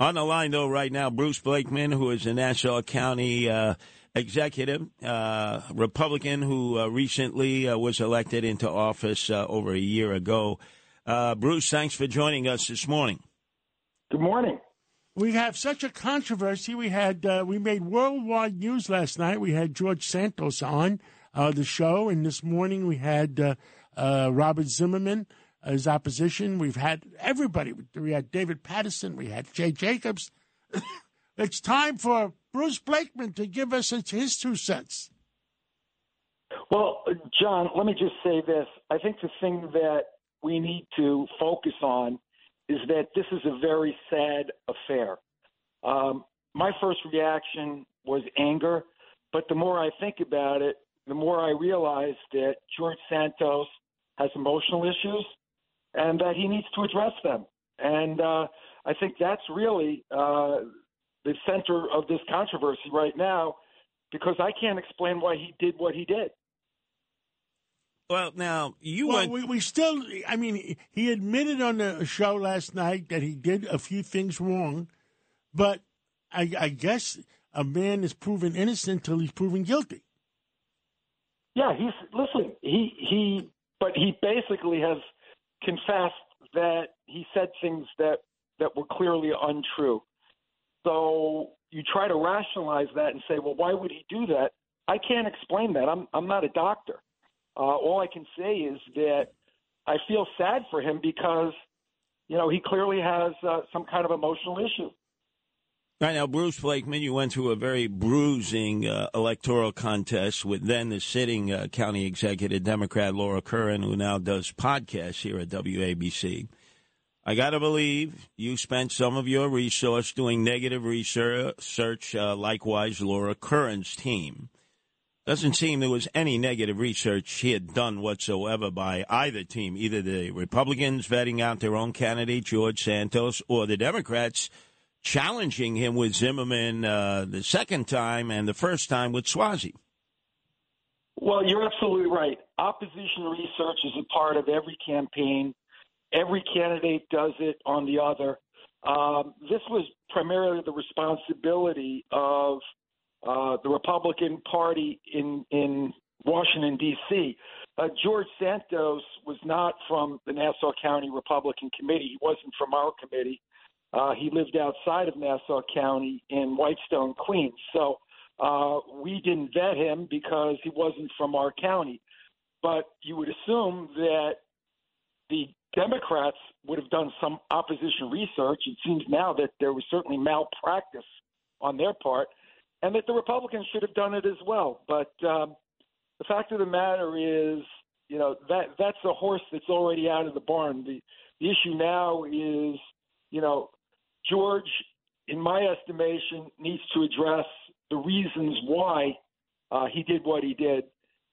On the line, though, right now, Bruce Blakeman, who is a Nassau County uh, executive, uh, Republican, who uh, recently uh, was elected into office uh, over a year ago. Uh, Bruce, thanks for joining us this morning. Good morning. We have such a controversy. We had we made worldwide news last night. We had George Santos on the show, and this morning we had Robert Zimmerman his opposition. We've had everybody. We had David Paterson. We had Jay Jacobs. it's time for Bruce Blakeman to give us his two cents. Well, John, let me just say this. I think the thing that we need to focus on is that this is a very sad affair. Um, my first reaction was anger, but the more I think about it, the more I realize that George Santos has emotional issues and that he needs to address them. And uh, I think that's really uh, the center of this controversy right now, because I can't explain why he did what he did. Well, now you well, went. We, we still. I mean, he admitted on the show last night that he did a few things wrong, but I, I guess a man is proven innocent until he's proven guilty. Yeah, he's listen. He he, but he basically has confessed that he said things that that were clearly untrue. So you try to rationalize that and say, well, why would he do that? I can't explain that. I'm I'm not a doctor. Uh, all I can say is that I feel sad for him because you know he clearly has uh, some kind of emotional issue. Right now, Bruce Blakeman, you went through a very bruising uh, electoral contest with then the sitting uh, county executive Democrat Laura Curran, who now does podcasts here at WABC. I got to believe you spent some of your resource doing negative research, uh, likewise, Laura Curran's team. Doesn't seem there was any negative research he had done whatsoever by either team, either the Republicans vetting out their own candidate, George Santos, or the Democrats challenging him with Zimmerman uh, the second time and the first time with Suozzi. Well, you're absolutely right. Opposition research is a part of every campaign. Every candidate does it on the other. Um, this was primarily the responsibility of uh, the Republican Party in in Washington D.C. Uh, George Santos was not from the Nassau County Republican Committee. He wasn't from our committee. Uh, he lived outside of Nassau County in Whitestone, Queens. So uh, we didn't vet him because he wasn't from our county. But you would assume that the Democrats would have done some opposition research. It seems now that there was certainly malpractice on their part, and that the Republicans should have done it as well. But um, the fact of the matter is, you know, that that's a horse that's already out of the barn. The the issue now is, you know, George, in my estimation, needs to address the reasons why uh, he did what he did.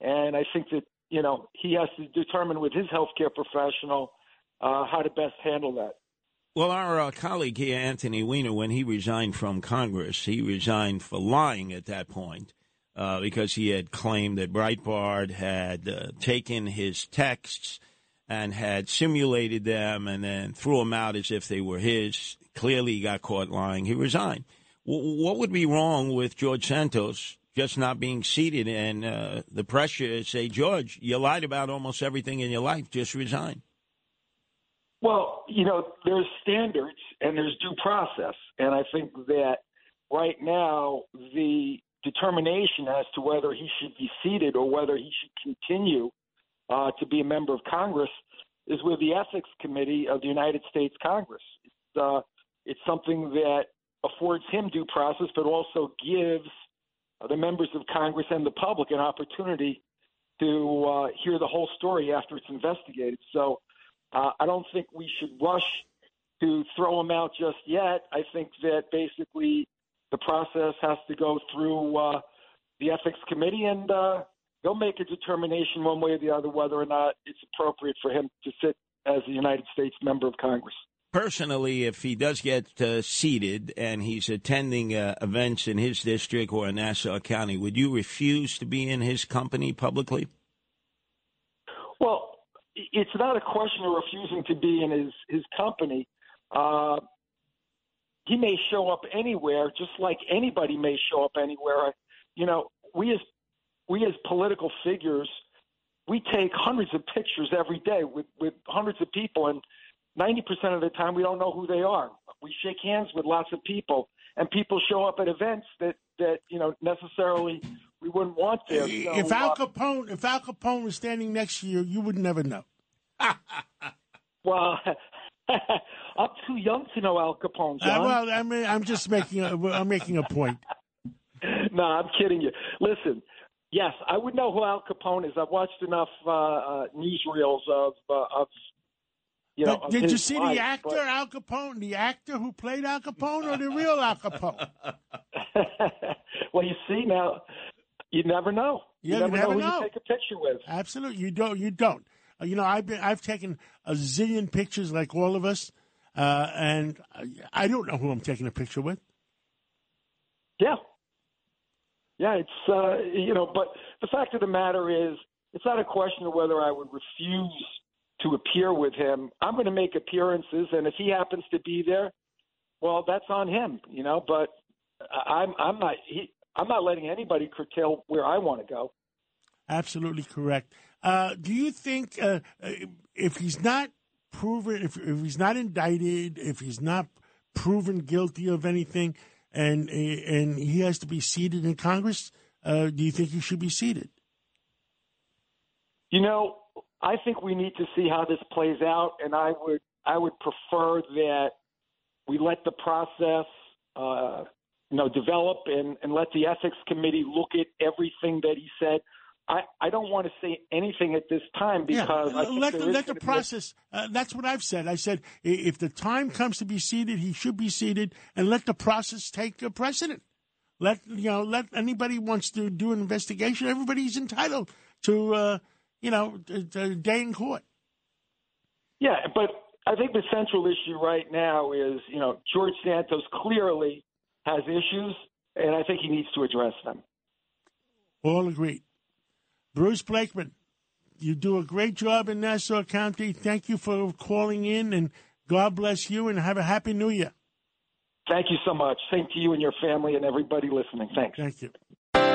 And I think that, you know, he has to determine with his healthcare professional uh, how to best handle that. Well, our uh, colleague here, Anthony Weiner, when he resigned from Congress, he resigned for lying at that point uh, because he had claimed that Breitbart had uh, taken his texts and had simulated them and then threw them out as if they were his clearly he got caught lying. He resigned. what would be wrong with George Santos just not being seated and uh, the pressure say, George, you lied about almost everything in your life, just resign? Well, you know, there's standards and there's due process. And I think that right now, the determination as to whether he should be seated or whether he should continue uh, to be a member of Congress is with the Ethics Committee of the United States Congress. It's, uh, it's something that affords him due process, but also gives the members of Congress and the public an opportunity to uh, hear the whole story after it's investigated. So uh, I don't think we should rush to throw him out just yet. I think that basically the process has to go through uh, the ethics committee, and uh, they'll make a determination one way or the other whether or not it's appropriate for him to sit as a United States member of Congress. Personally, if he does get uh, seated and he's attending uh, events in his district or in Nassau County, would you refuse to be in his company publicly? Well, it's not a question of refusing to be in his his company. Uh, he may show up anywhere, just like anybody may show up anywhere. You know, we as we as political figures, we take hundreds of pictures every day with with hundreds of people, and ninety percent of the time we don't know who they are. We shake hands with lots of people, and people show up at events that that you know necessarily we wouldn't want there. So, if Al uh, Capone, if Al Capone was standing next to you, you would never know. well, I'm too young to know Al Capone, Uh, well, I mean, I'm just making a, I'm making a point. no, I'm kidding you. Listen, yes, I would know who Al Capone is. I've watched enough uh, uh, newsreels of of you know. Did you see life, the actor but- Al Capone, the actor who played Al Capone, or the real Al Capone? well, you see now, you never know. Yeah, you never, never know who know. you take a picture with. Absolutely, you don't. You don't. Uh, you know, I've been, I've taken a zillion pictures, like all of us, uh, and I- I don't know who I'm taking a picture with. Yeah. Yeah, it's uh, you know, but the fact of the matter is, it's not a question of whether I would refuse to appear with him. I'm going to make appearances, and if he happens to be there, well, that's on him, you know. But I- I'm I'm not he, I'm not letting anybody curtail where I want to go. Absolutely correct. Uh, do you think uh, uh, if he's not proven, if, if he's not indicted, if he's not proven guilty of anything, and and he has to be seated in Congress, uh, do you think he should be seated? You know, I think we need to see how this plays out, and I would I would prefer that we let the process, uh, you know, develop and, and let the ethics committee look at everything that he said. I, I don't want to say anything at this time because yeah, I think let, the- let the a- process. Uh, that's what I've said. I said if the time comes to be seated, he should be seated, and let the process take a precedent. Let you know. Let anybody wants to do an investigation. Everybody's entitled to, uh, you know, a day in court. Yeah, but I think the central issue right now is, you know, George Santos clearly has issues, and I think he needs to address them. All agreed. Bruce Blakeman, you do a great job in Nassau County. Thank you for calling in, and God bless you, and have a happy New Year. Thank you so much. Same to you and your family and everybody listening. Thanks. Thank you.